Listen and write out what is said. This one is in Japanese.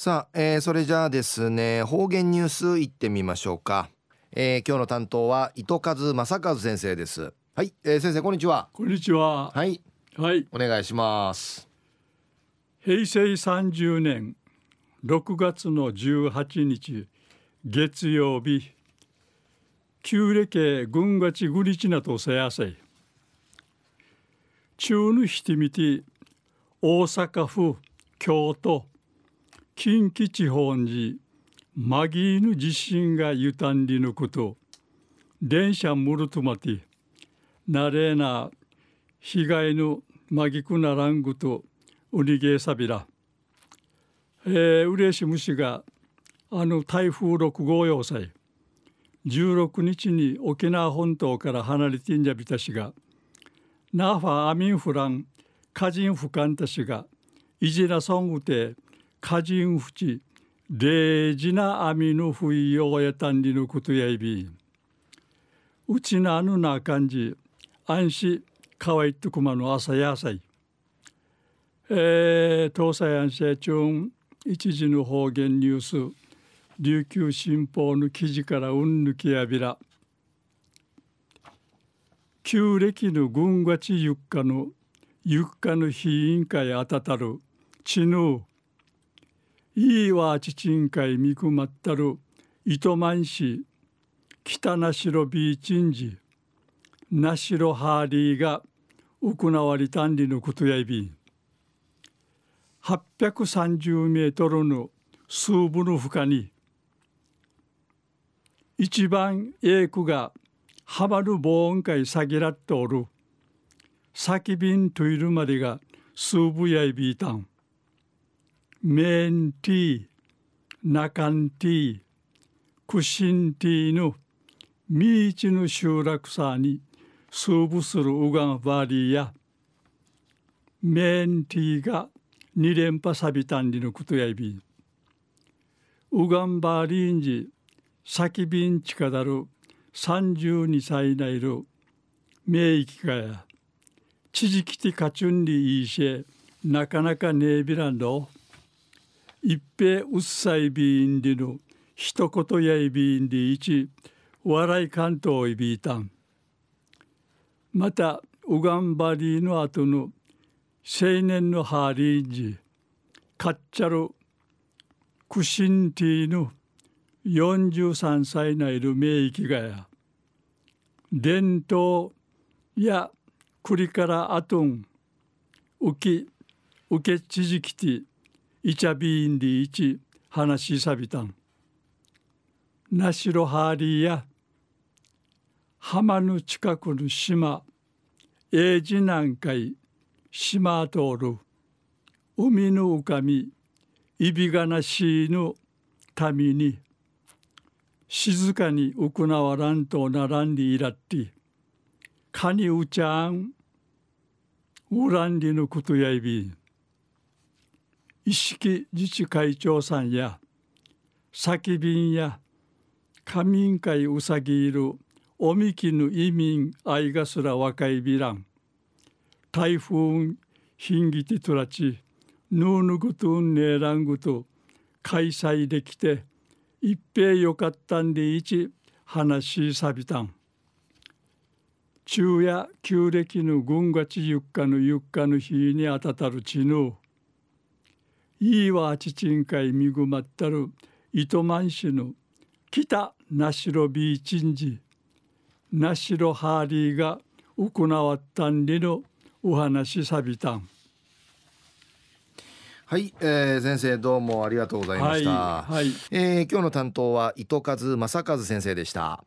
さあ、えー、それじゃあですね方言ニュースいってみましょうか、えー、今日の担当は糸数正和先生です。はい、えー、先生こんにちは。こんにちは。はい。はい。お願いします。平成30年6月の18日月曜日。旧暦軍がちぐりちなとせやせい。中のひてみて大阪府京都近畿地方にマギーヌ地震がゆたんりぬこと。電車ムルトマティ。なれな被害のマギクなラングと。ウニゲーサビラ。えー、嬉し虫があの台風6号要塞。16日に沖縄本島から離れてんじゃびたしが。ナファアミンフランカジンフカンタシがイジナソングテ歌人ふち礼儀な網の不意よやたんりのことやいび。うちなぬな感じ安心かわいとくまの朝やさいえー、東西安社中一時の方言ニュース琉球新報の記事からうんぬきやびら。旧暦の軍がちゆっかのゆっかの非委員会あたたるちぬいいわちちんかいみくまったる糸満市北名城ビーチンジ。名城ハーリーが行われたんりのことやいびん。830メートルの数部の深に。一番栄区がはまる防音会さぎらっておる。先便といるまでが数部やいびいたん。メンティー、ナカンティー、クシンティーのミーチの集落さに数部するウガンバリーやメンティーが二連覇サビタンリのことやいびウガンバーリンジサキビンチカダル32歳ないる名域かや。地磁気的カチュンリいいしなかなかねえびらんど。一平うっさいびんりの一言やいびんり一笑い関東いびいたん。またウガンバリーの後の青年のハーリージカッチャルクシンティーの43歳ないる名域がや。伝統や栗からあとん浮き受けちじきてイチャビーンディイチ話しさびたん。ナシロハーリーや浜の近くの島英治南海島通る海の浮かみいびがなしの民に静かに行わらんとならんりいらってかにうちゃんうらんりのことやいび一式自治会長さんや先便や仮民会うさぎいるおみきぬ移民あいがすら若いびらん台風ひんぎてとらちぬうぬぐとんねえらんぐと開催できて一平よかったんでいち話しさびたん。昼夜旧暦の軍がちゆっかのゆっかの日にあたたるちぬいいわちちんかいみぐまったる糸満市の北那城ビーチンジ那城ハーリーが行わったんりのお話さびたん。はい、えー、先生どうもありがとうございました、はいはい、えー、今日の担当は糸数正和先生でした